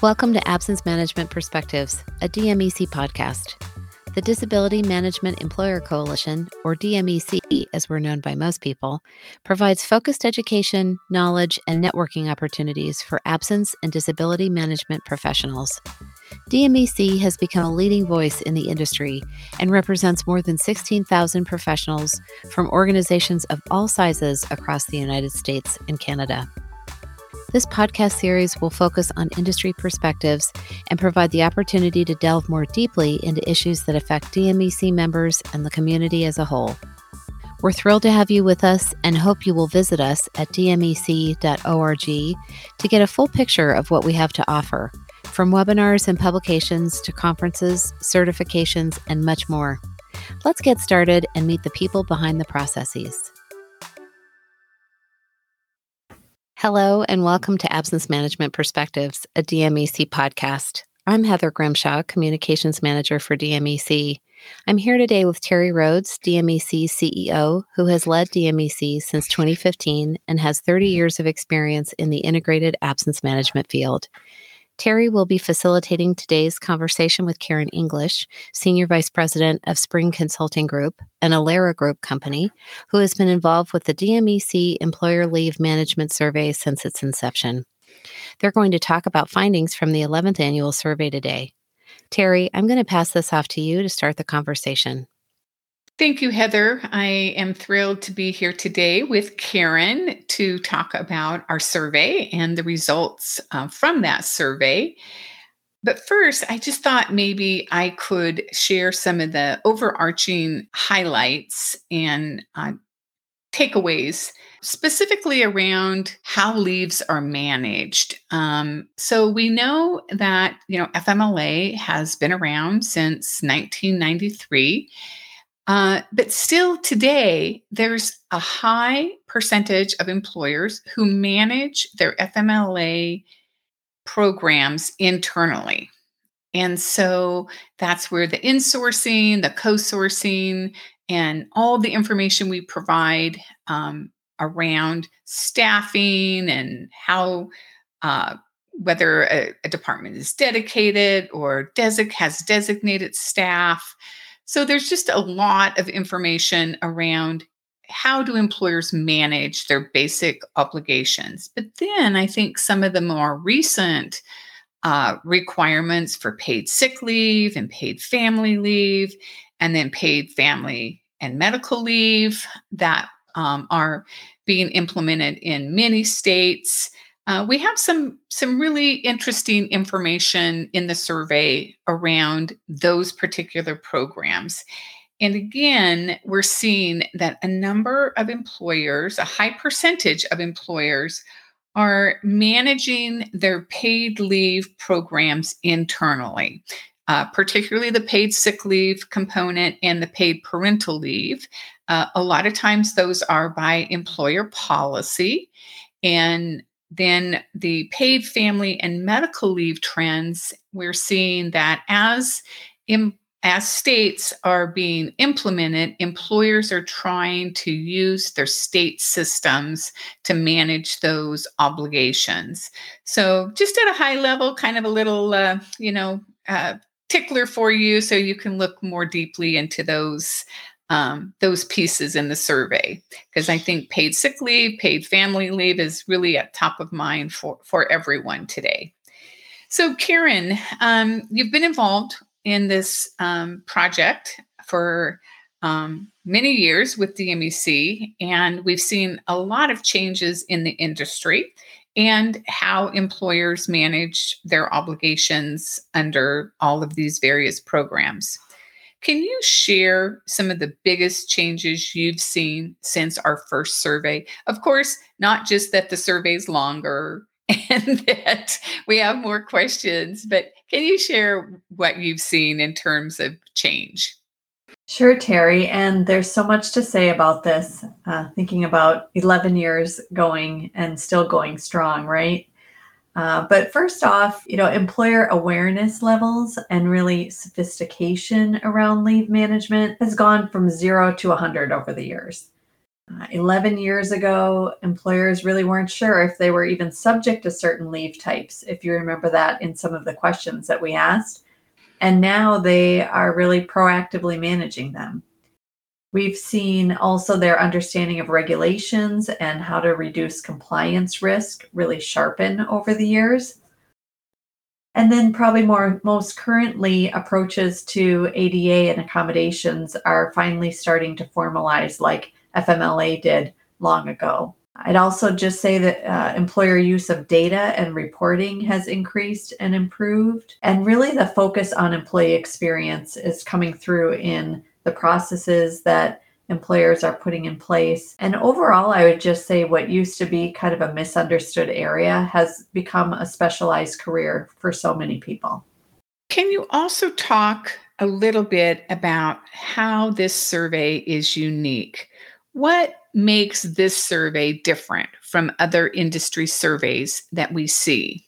Welcome to Absence Management Perspectives, a DMEC podcast. The Disability Management Employer Coalition, or DMEC as we're known by most people, provides focused education, knowledge, and networking opportunities for absence and disability management professionals. DMEC has become a leading voice in the industry and represents more than 16,000 professionals from organizations of all sizes across the United States and Canada. This podcast series will focus on industry perspectives and provide the opportunity to delve more deeply into issues that affect DMEC members and the community as a whole. We're thrilled to have you with us and hope you will visit us at dmec.org to get a full picture of what we have to offer, from webinars and publications to conferences, certifications, and much more. Let's get started and meet the people behind the processes. Hello, and welcome to Absence Management Perspectives, a DMEC podcast. I'm Heather Grimshaw, Communications Manager for DMEC. I'm here today with Terri Rhodes, DMEC CEO, who has led DMEC since 2015 and has 30 years of experience in the integrated absence management field. Terri will be facilitating today's conversation with Karen English, Senior Vice President of Spring Consulting Group, an Alera Group company, who has been involved with the DMEC Employer Leave Management Survey since its inception. They're going to talk about findings from the 11th annual survey today. Terri, I'm going to pass this off to you to start the conversation. Thank you, Heather. I am thrilled to be here today with Karen to talk about our survey and the results uh, from that survey. But first, I just thought maybe I could share some of the overarching highlights and uh, takeaways specifically around how leaves are managed. Um, so we know that you know FMLA has been around since 1993 uh, but still, today, there's a high percentage of employers who manage their FMLA programs internally. And so that's where the insourcing, the co sourcing, and all the information we provide um, around staffing and how uh, whether a, a, department is dedicated or desi- has designated staff so there's just a lot of information around how do employers manage their basic obligations. But then I think some of the more recent uh, requirements for paid sick leave and paid family leave, and then paid family and medical leave that um, are being implemented in many states uh, we have some some really interesting information in the survey around those particular programs. And again, we're seeing that a number of employers, a high percentage of employers, are managing their paid leave programs internally, uh, particularly the paid sick leave component and the paid parental leave. Uh, a lot of times, those are by employer policy. And then the paid family and medical leave trends, we're seeing that as as states are being implemented, employers are trying to use their state systems to manage those obligations. So, just at a high level, kind of a little, uh, you know, uh, tickler for you so you can look more deeply into those um, those pieces in the survey because I think paid sick leave, paid family leave is really at top of mind for, for everyone today. So, Karen, um, you've been involved in this um, project for um, many years with DMEC, and we've seen a lot of changes in the industry and how employers manage their obligations under all of these various programs. Can you share some of the biggest changes you've seen since our first survey? Of course, not just that the survey is longer and that we have more questions, but can you share what you've seen in terms of change? Sure, Terri. And there's so much to say about this. Uh, thinking about 11 years going and still going strong, right? Uh, but first off, you know, employer awareness levels and really sophistication around leave management has gone from zero to 100 over the years. Uh, 11 years ago, employers really weren't sure if they were even subject to certain leave types, if you remember that in some of the questions that we asked. And now they are really proactively managing them. We've seen also their understanding of regulations and how to reduce compliance risk really sharpen over the years. And then, probably more most currently, approaches to ADA and accommodations are finally starting to formalize, like FMLA did long ago. I'd also just say that uh, employer use of data and reporting has increased and improved. And really, the focus on employee experience is coming through in the processes that employers are putting in place. And overall, I would just say what used to be kind of a misunderstood area has become a specialized career for so many people. Can you also talk a little bit about how this survey is unique? What makes this survey different from other industry surveys that we see?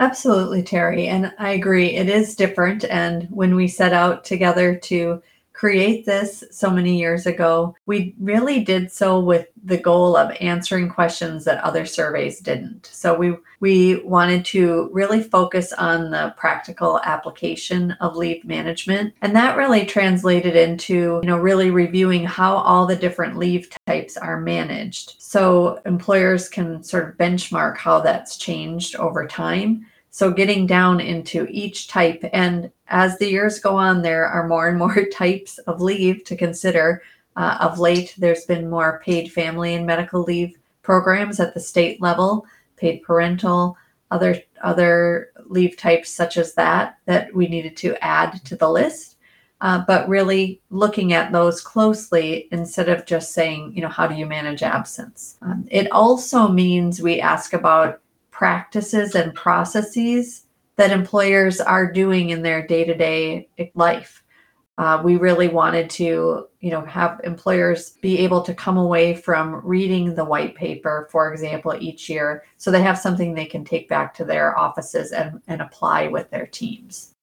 Absolutely, Terri. And I agree, it is different. And when we set out together to create this so many years ago, we really did so with the goal of answering questions that other surveys didn't. So we we wanted to really focus on the practical application of leave management and that really translated into, you know, really reviewing how all the different leave types are managed. So employers can sort of benchmark how that's changed over time so getting down into each type, and as the years go on, there are more and more types of leave to consider. Uh, of late, there's been more paid family and medical leave programs at the state level, paid parental, other other leave types such as that that we needed to add to the list. Uh, but really looking at those closely instead of just saying, you know, how do you manage absence? Um, it also means we ask about practices and processes that employers are doing in their day-to-day life. Uh, we really wanted to, you know, have employers be able to come away from reading the white paper, for example, each year, so they have something they can take back to their offices and, and apply with their teams.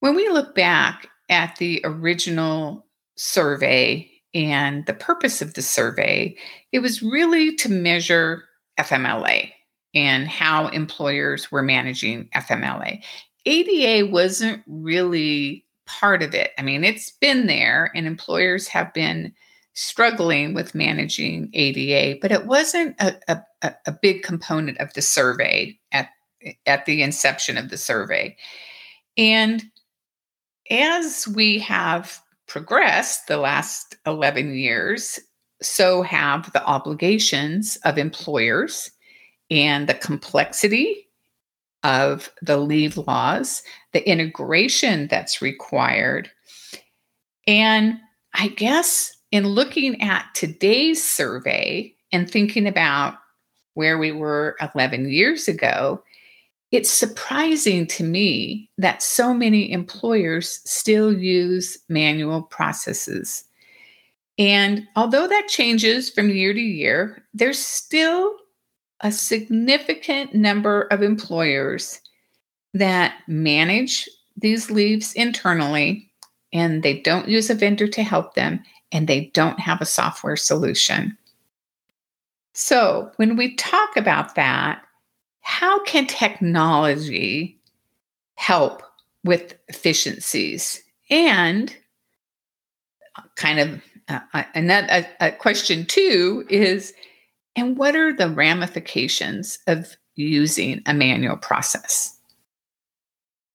When we look back at the original survey and the purpose of the survey, it was really to measure FMLA and how employers were managing FMLA. ADA wasn't really part of it. I mean, it's been there, and employers have been struggling with managing ADA, but it wasn't a, a, a big component of the survey at, at the inception of the survey. And as we have progressed the last 11 years, so have the obligations of employers and the complexity of the leave laws, the integration that's required. And I guess in looking at today's survey and thinking about where we were 11 years ago, it's surprising to me that so many employers still use manual processes and although that changes from year to year, there's still a significant number of employers that manage these leaves internally and they don't use a vendor to help them and they don't have a software solution. So, when we talk about that, how can technology help with efficiencies? And uh, kind of uh, and that uh, question two is and what are the ramifications of using a manual process?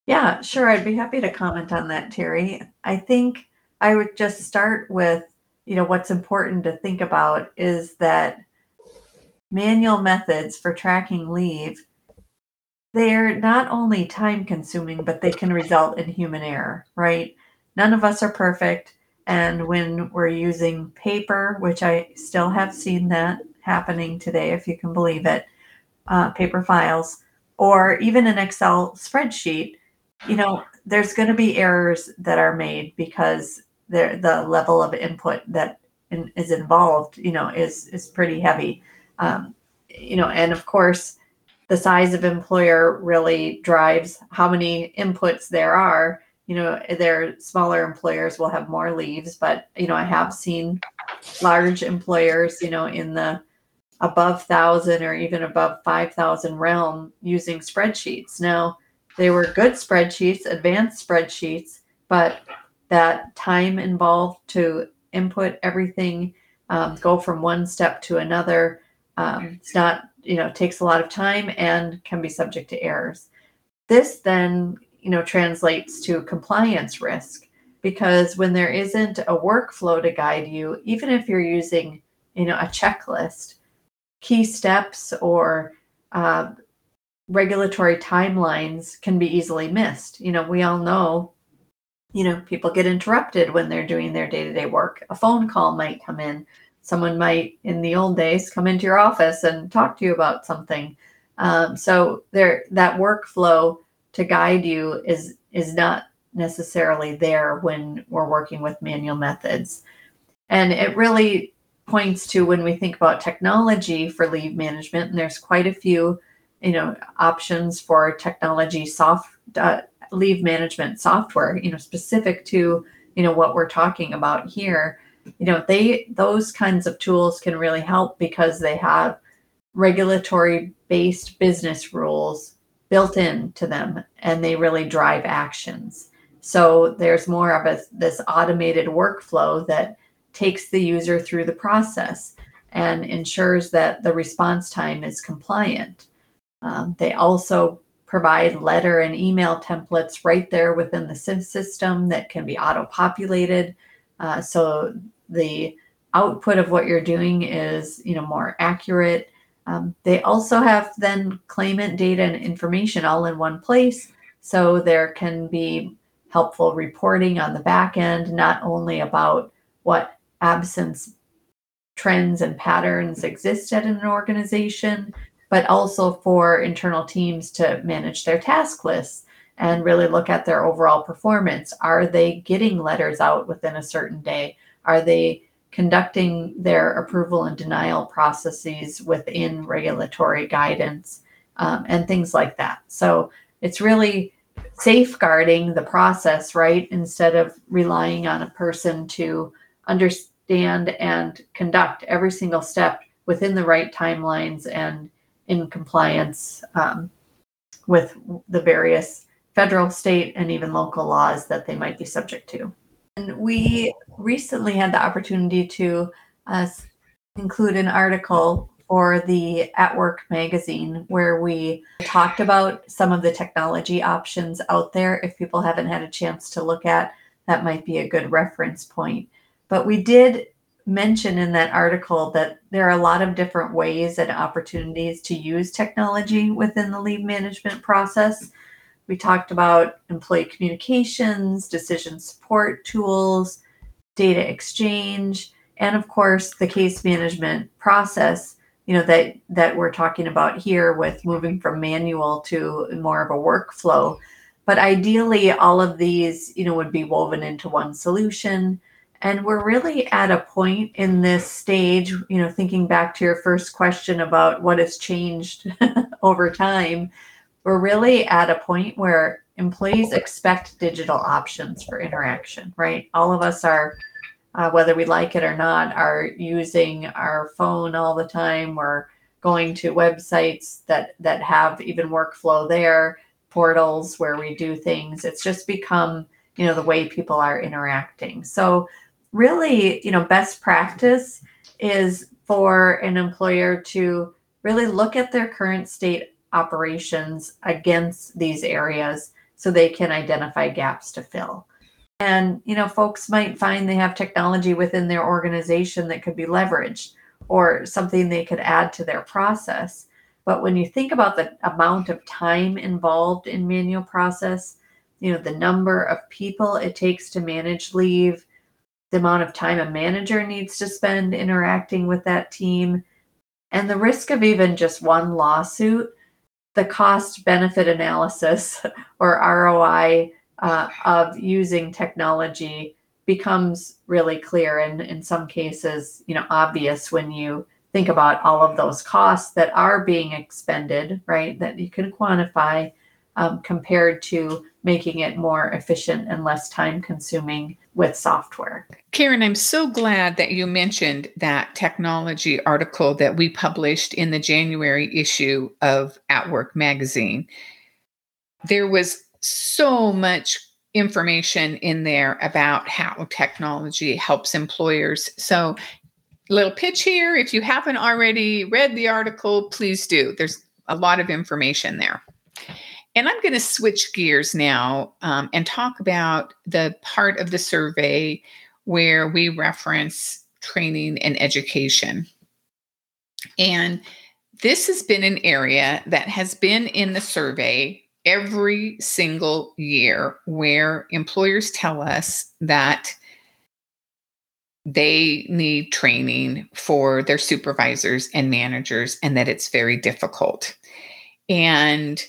Yeah sure i'd be happy to comment on that terri. I think i would just start with you know what's important to think about is that manual methods for tracking leave they're not only time consuming but they can result in human error right? None of us are perfect and when we're using paper, which I still have seen that happening today, if you can believe it, uh, paper files, or even an Excel spreadsheet, you know, there's going to be errors that are made because the level of input that in, is involved, you know, is is pretty heavy. Um, you know, and of course, the size of employer really drives how many inputs there are you know, their smaller employers will have more leaves, but you know, I have seen large employers, you know, in the above thousand or even above five thousand realm using spreadsheets. Now, they were good spreadsheets, advanced spreadsheets, but that time involved to input everything, um, go from one step to another, um, it's not, you know, takes a lot of time and can be subject to errors. This then, you know, translates to compliance risk because when there isn't a workflow to guide you, even if you're using, you know, a checklist, key steps or uh, regulatory timelines can be easily missed. You know, we all know, you know, people get interrupted when they're doing their day to day work. A phone call might come in. Someone might, in the old days, come into your office and talk to you about something. Um, so there, that workflow to guide you is is not necessarily there when we're working with manual methods, and it really points to when we think about technology for leave management. And there's quite a few, you know, options for technology soft uh, leave management software. You know, specific to you know what we're talking about here you know they those kinds of tools can really help because they have regulatory based business rules built in to them and they really drive actions. So there's more of a, this automated workflow that takes the user through the process and ensures that the response time is compliant. Um, they also provide letter and email templates right there within the system that can be auto populated. Uh, so the output of what you're doing is you know more accurate um, they also have then claimant data and information all in one place. So there can be helpful reporting on the back end, not only about what absence trends and patterns exist at an organization, but also for internal teams to manage their task lists and really look at their overall performance. Are they getting letters out within a certain day? Are they conducting their approval and denial processes within regulatory guidance um, and things like that. So it's really safeguarding the process, right? Instead of relying on a person to understand and conduct every single step within the right timelines and in compliance um, with the various federal, state, and even local laws that they might be subject to. And we recently had the opportunity to uh, include an article for the At Work magazine where we talked about some of the technology options out there. If people haven't had a chance to look at, that might be a good reference point. But we did mention in that article that there are a lot of different ways and opportunities to use technology within the leave management process. We talked about employee communications, decision support tools, data exchange, and of course the case management process, you know, that that we're talking about here with moving from manual to more of a workflow. But ideally all of these, you know, would be woven into one solution. And we're really at a point in this stage, you know, thinking back to your first question about what has changed over time we're really at a point where employees expect digital options for interaction, right? All of us are, uh, whether we like it or not, are using our phone all the time. We're going to websites that that have even workflow there, portals where we do things. It's just become, you know, the way people are interacting. So really, you know, best practice is for an employer to really look at their current state operations against these areas so they can identify gaps to fill. And, you know, folks might find they have technology within their organization that could be leveraged or something they could add to their process. But when you think about the amount of time involved in manual process, you know, the number of people it takes to manage leave, the amount of time a manager needs to spend interacting with that team, and the risk of even just one lawsuit the cost benefit analysis or ROI uh, of using technology becomes really clear and in some cases you know obvious when you think about all of those costs that are being expended right that you can quantify um, compared to making it more efficient and less time consuming with software. Karen, I'm so glad that you mentioned that technology article that we published in the January issue of At Work magazine. There was so much information in there about how technology helps employers. So, little pitch here if you haven't already read the article, please do. There's a lot of information there. And I'm going to switch gears now um, and talk about the part of the survey where we reference training and education. And this has been an area that has been in the survey every single year where employers tell us that they need training for their supervisors and managers and that it's very difficult. And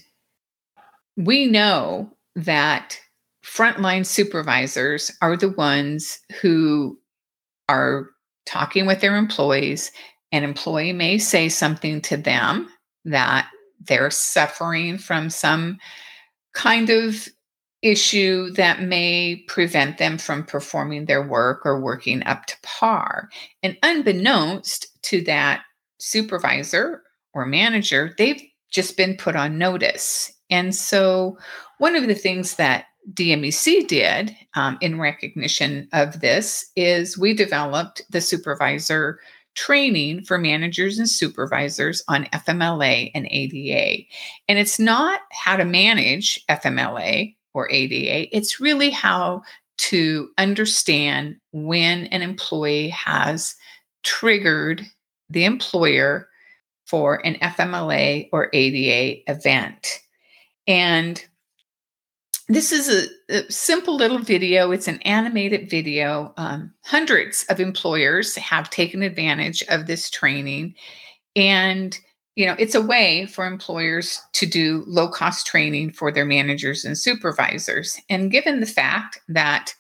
we know that frontline supervisors are the ones who are talking with their employees. An employee may say something to them that they're suffering from some kind of issue that may prevent them from performing their work or working up to par. And unbeknownst to that supervisor or manager, they've just been put on notice. And so, one of the things that DMEC did um, in recognition of this is we developed the supervisor training for managers and supervisors on FMLA and ADA. And it's not how to manage FMLA or ADA, it's really how to understand when an employee has triggered the employer for an FMLA or ADA event. And this is a, a, simple little video. It's an animated video. Um, hundreds of employers have taken advantage of this training. And, you know, it's a way for employers to do low cost training for their managers and supervisors. And given the fact that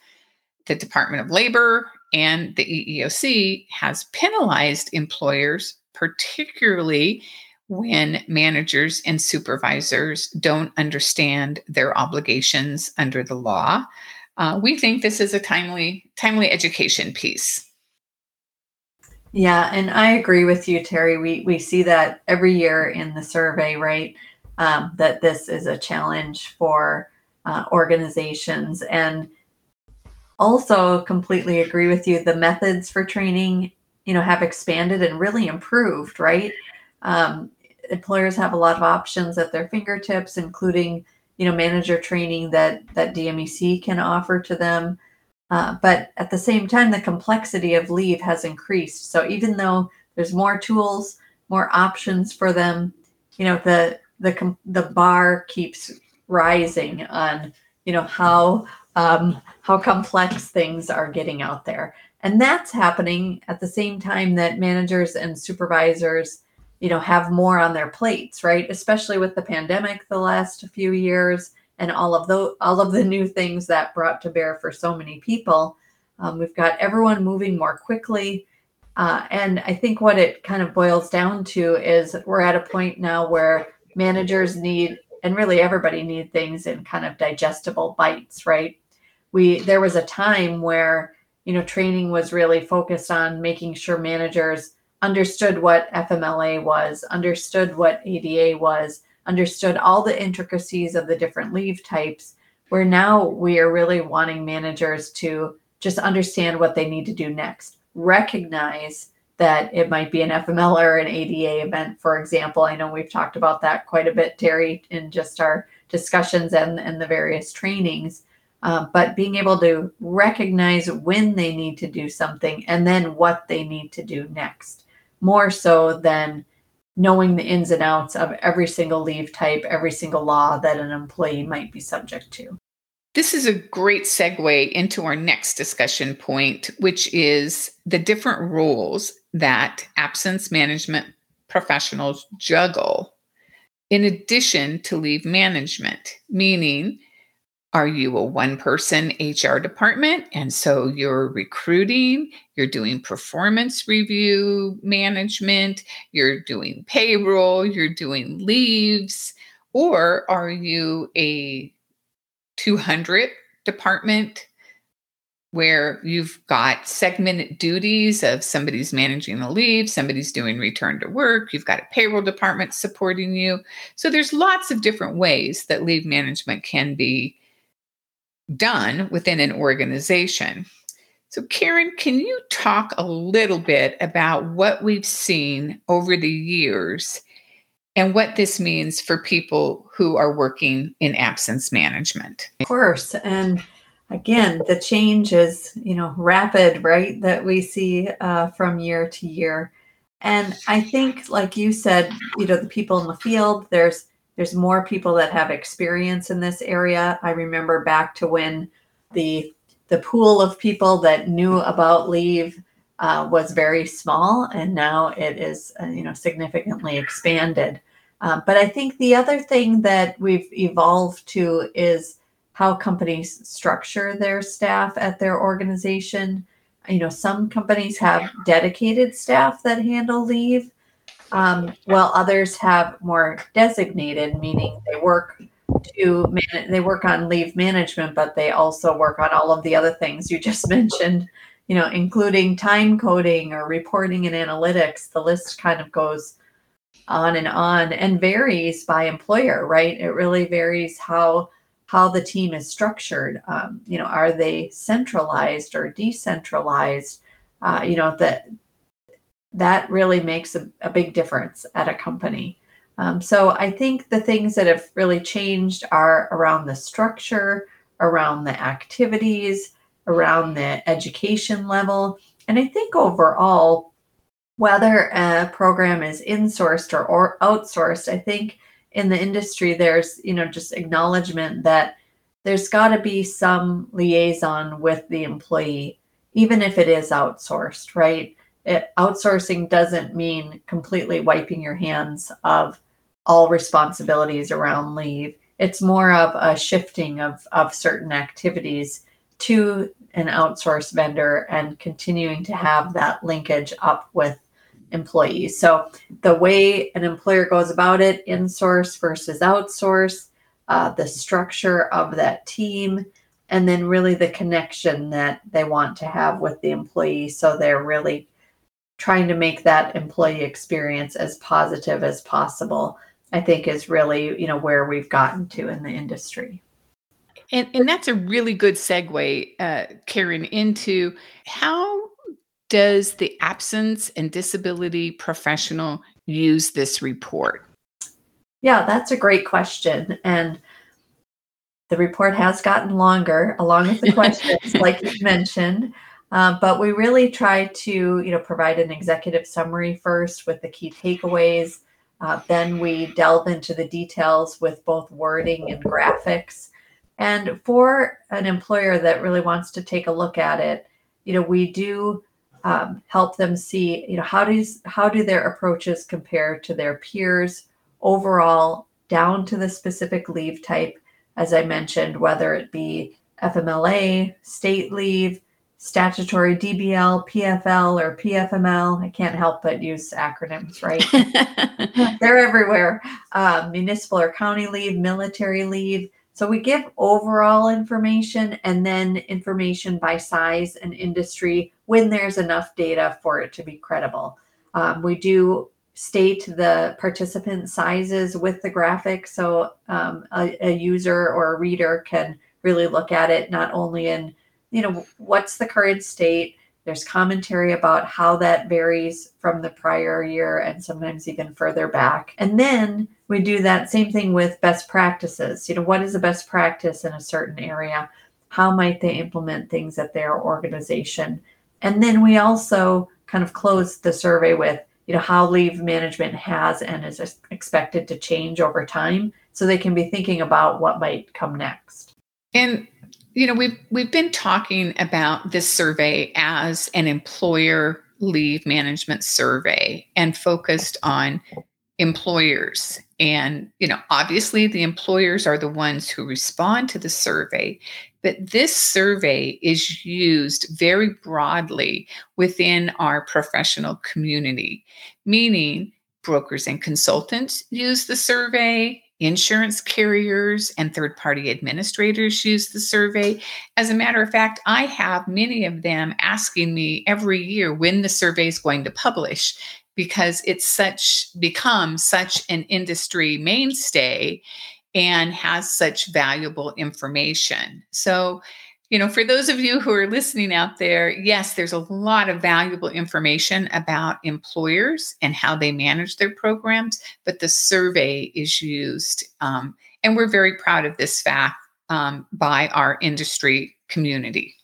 the Department of Labor and the EEOC has penalized employers, particularly when managers and supervisors don't understand their obligations under the law. Uh, we think this is a timely timely education piece. Yeah, and I agree with you, Terri. We we see that every year in the survey, right? Um, that this is a challenge for uh, organizations, and also completely agree with you. The methods for training, you know, have expanded and really improved, right? Um, employers have a lot of options at their fingertips, including you know manager training that that DMEC can offer to them. Uh, but at the same time, the complexity of leave has increased. So even though there's more tools, more options for them, you know the the the bar keeps rising on you know how um, how complex things are getting out there, and that's happening at the same time that managers and supervisors you know have more on their plates right? Especially with the pandemic the last few years and all of the all of the new things that brought to bear for so many people. Um, we've got everyone moving more quickly. Uh, and i think what it kind of boils down to is we're at a point now where managers need and really everybody need things in kind of digestible bites right? We there was a time where you know training was really focused on making sure managers understood what FMLA was, understood what ADA was, understood all the intricacies of the different leave types, where now we are really wanting managers to just understand what they need to do next, recognize that it might be an FML or an ADA event, for example. I know we've talked about that quite a bit, Terri, in just our discussions and, and the various trainings. Uh, but being able to recognize when they need to do something and then what they need to do next more so than knowing the ins and outs of every single leave type, every single law that an employee might be subject to. This is a great segue into our next discussion point, which is the different roles that absence management professionals juggle in addition to leave management, meaning are you a one person HR department? And so you're recruiting, you're doing performance review management, you're doing payroll, you're doing leaves. Or are you a 200 department where you've got segmented duties of somebody's managing the leave, somebody's doing return to work, you've got a payroll department supporting you. So there's lots of different ways that leave management can be done within an organization. So, Karen, can you talk a little bit about what we've seen over the years and what this means for people who are working in absence management? Of course. And again, the change is, you know, rapid, right? That we see uh, from year to year. And I think, like you said, you know, the people in the field, there's there's more people that have experience in this area. I remember back to when the the pool of people that knew about leave uh, was very small, and now it is uh, you know significantly expanded. Uh, but I think the other thing that we've evolved to is how companies structure their staff at their organization. You know, some companies have dedicated staff that handle leave um, while others have more designated, meaning they work to man- they work on leave management, but they also work on all of the other things you just mentioned. You know, including time coding or reporting and analytics. The list kind of goes on and on and varies by employer, right? It really varies how how the team is structured. Um, you know, are they centralized or decentralized? Uh, you know that that really makes a, a big difference at a company. Um, so I think the things that have really changed are around the structure, around the activities, around the education level. And I think overall, whether a program is insourced or, or outsourced, I think in the industry there's, you know, just acknowledgement that there's got to be some liaison with the employee, even if it is outsourced, right? It, outsourcing doesn't mean completely wiping your hands of all responsibilities around leave. It's more of a shifting of, of certain activities to an outsourced vendor and continuing to have that linkage up with employees. So the way an employer goes about it, in-source versus outsource, uh, the structure of that team, and then really the connection that they want to have with the employee. So they're really trying to make that employee experience as positive as possible i think is really you know where we've gotten to in the industry. And, and that's a really good segue uh, karen into how does the absence and disability professional use this report? Yeah that's a great question. And the report has gotten longer along with the questions like you mentioned uh, but we really try to, you know, provide an executive summary first with the key takeaways. Uh, then we delve into the details with both wording and graphics. And for an employer that really wants to take a look at it, you know, we do um, help them see, you know, how does how do their approaches compare to their peers overall, down to the specific leave type, as I mentioned, whether it be FMLA, state leave, statutory DBL, PFL, or PFML. I can't help but use acronyms, right? They're everywhere. Um, municipal or county leave, military leave. So we give overall information and then information by size and industry when there's enough data for it to be credible. Um, we do state the participant sizes with the graphic so um, a, a user or a reader can really look at it not only in you know, what's the current state? There's commentary about how that varies from the prior year and sometimes even further back. And then we do that same thing with best practices. You know, what is a best practice in a certain area? How might they implement things at their organization? And then we also kind of close the survey with, you know, how leave management has and is expected to change over time so they can be thinking about what might come next. And you know we've we've been talking about this survey as an employer leave management survey and focused on employers. And you know obviously the employers are the ones who respond to the survey but this survey is used very broadly within our professional community meaning brokers and consultants use the survey Insurance carriers and third party administrators use the survey. As a matter of fact, I have many of them asking me every year when the survey is going to publish because it's such become such an industry mainstay and has such valuable information. So, you know, for those of you who are listening out there, yes, there's a lot of valuable information about employers and how they manage their programs, but the survey is used. Um, and we're very proud of this fact um, by our industry community.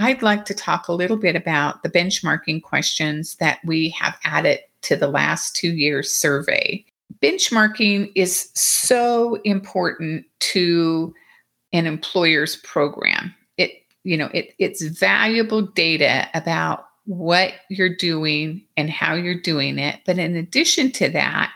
I'd like to talk a little bit about the benchmarking questions that we have added to the last two years survey. Benchmarking is so important to an employer's program. It, you know, it, it's valuable data about what you're doing and how you're doing it. But in addition to that,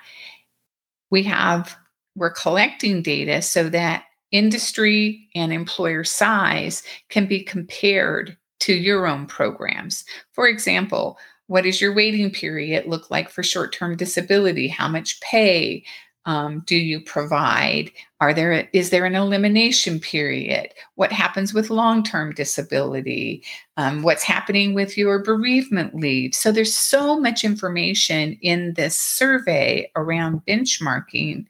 we have we're collecting data so that industry and employer size can be compared to your own programs. For example, what does your waiting period look like for short term disability? How much pay? Um, do you provide? Are there is there an elimination period? What happens with long term disability? Um, what's happening with your bereavement leave? So there's so much information in this survey around benchmarking.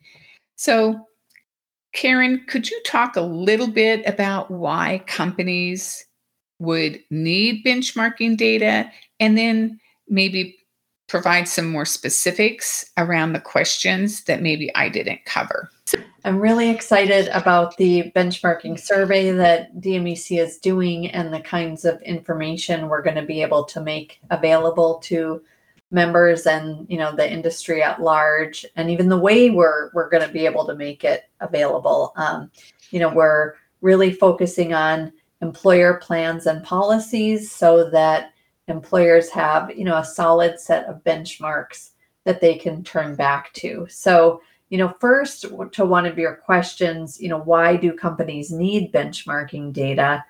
So, Karen, could you talk a little bit about why companies would need benchmarking data, and then maybe provide some more specifics around the questions that maybe I didn't cover. I'm really excited about the benchmarking survey that DMEC is doing and the kinds of information we're going to be able to make available to members and you know the industry at large and even the way we're we're going to be able to make it available um, you know we're really focusing on employer plans and policies so that employers have you know a solid set of benchmarks that they can turn back to. So you know first to one of your questions you know why do companies need benchmarking data?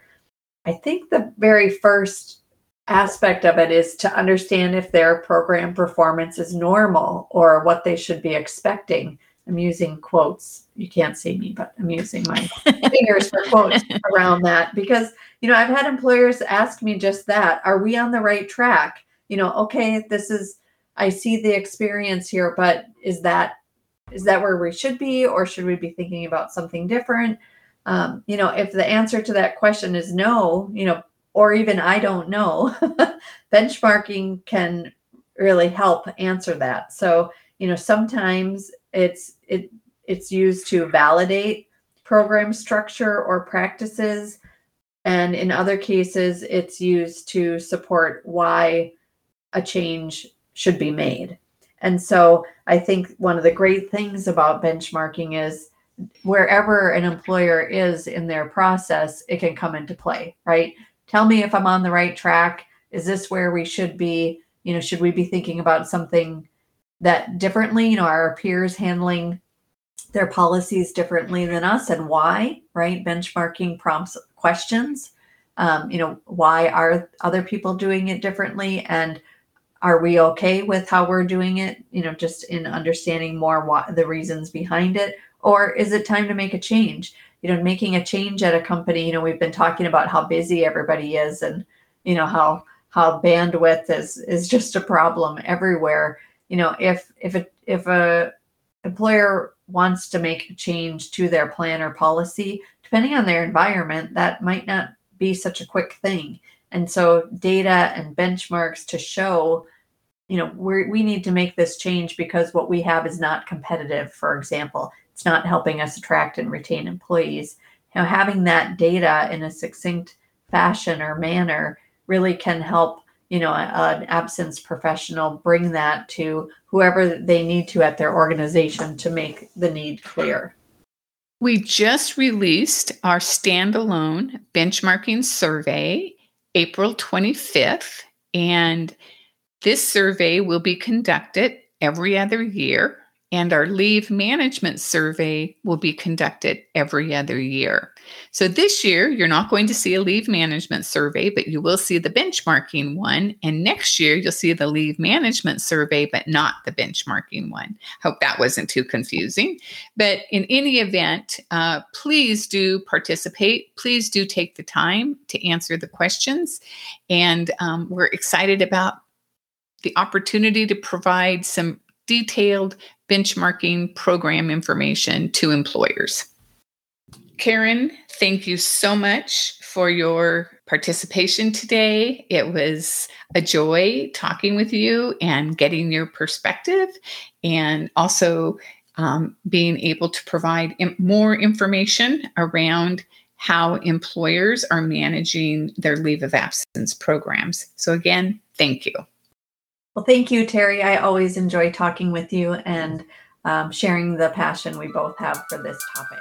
I think the very first aspect of it is to understand if their program performance is normal or what they should be expecting i'm using quotes you can't see me but i'm using my fingers for quotes around that because you know, I've had employers ask me just that. Are we on the right track? You know, okay, this is I see the experience here, but is that is that where we should be or should we be thinking about something different? Um, you know, if the answer to that question is no, you know, or even I don't know, benchmarking can really help answer that. So, you know, sometimes it's it it's used to validate program structure or practices and in other cases, it's used to support why a change should be made. And so I think one of the great things about benchmarking is wherever an employer is in their process, it can come into play, right? Tell me if I'm on the right track. Is this where we should be? You know, should we be thinking about something that differently? You know, our peers handling their policies differently than us and why, right? Benchmarking prompts questions. Um, you know, why are other people doing it differently? And are we okay with how we're doing it? You know, just in understanding more what the reasons behind it. Or is it time to make a change? You know, making a change at a company, you know, we've been talking about how busy everybody is and, you know, how how bandwidth is is just a problem everywhere. You know, if if a if a employer wants to make a change to their plan or policy, depending on their environment, that might not be such a quick thing. And so, data and benchmarks to show, you know, we we need to make this change because what we have is not competitive, for example. It's not helping us attract and retain employees. Know, having that data in a succinct fashion or manner really can help you know an absence professional bring that to whoever they need to at their organization to make the need clear. We just released our standalone benchmarking survey april 25th and this survey will be conducted every other year and our leave management survey will be conducted every other year. So this year, you're not going to see a leave management survey, but you will see the benchmarking one. And next year, you'll see the leave management survey, but not the benchmarking one. Hope that wasn't too confusing. But in any event, uh, please do participate. Please do take the time to answer the questions. And um, we're excited about the opportunity to provide some detailed benchmarking program information to employers. Karen, thank you so much for your participation today. It was a joy talking with you and getting your perspective, and also um, being able to provide more information around how employers are managing their leave of absence programs. So, again, thank you. Well, thank you, Terri. I always enjoy talking with you and um, sharing the passion we both have for this topic.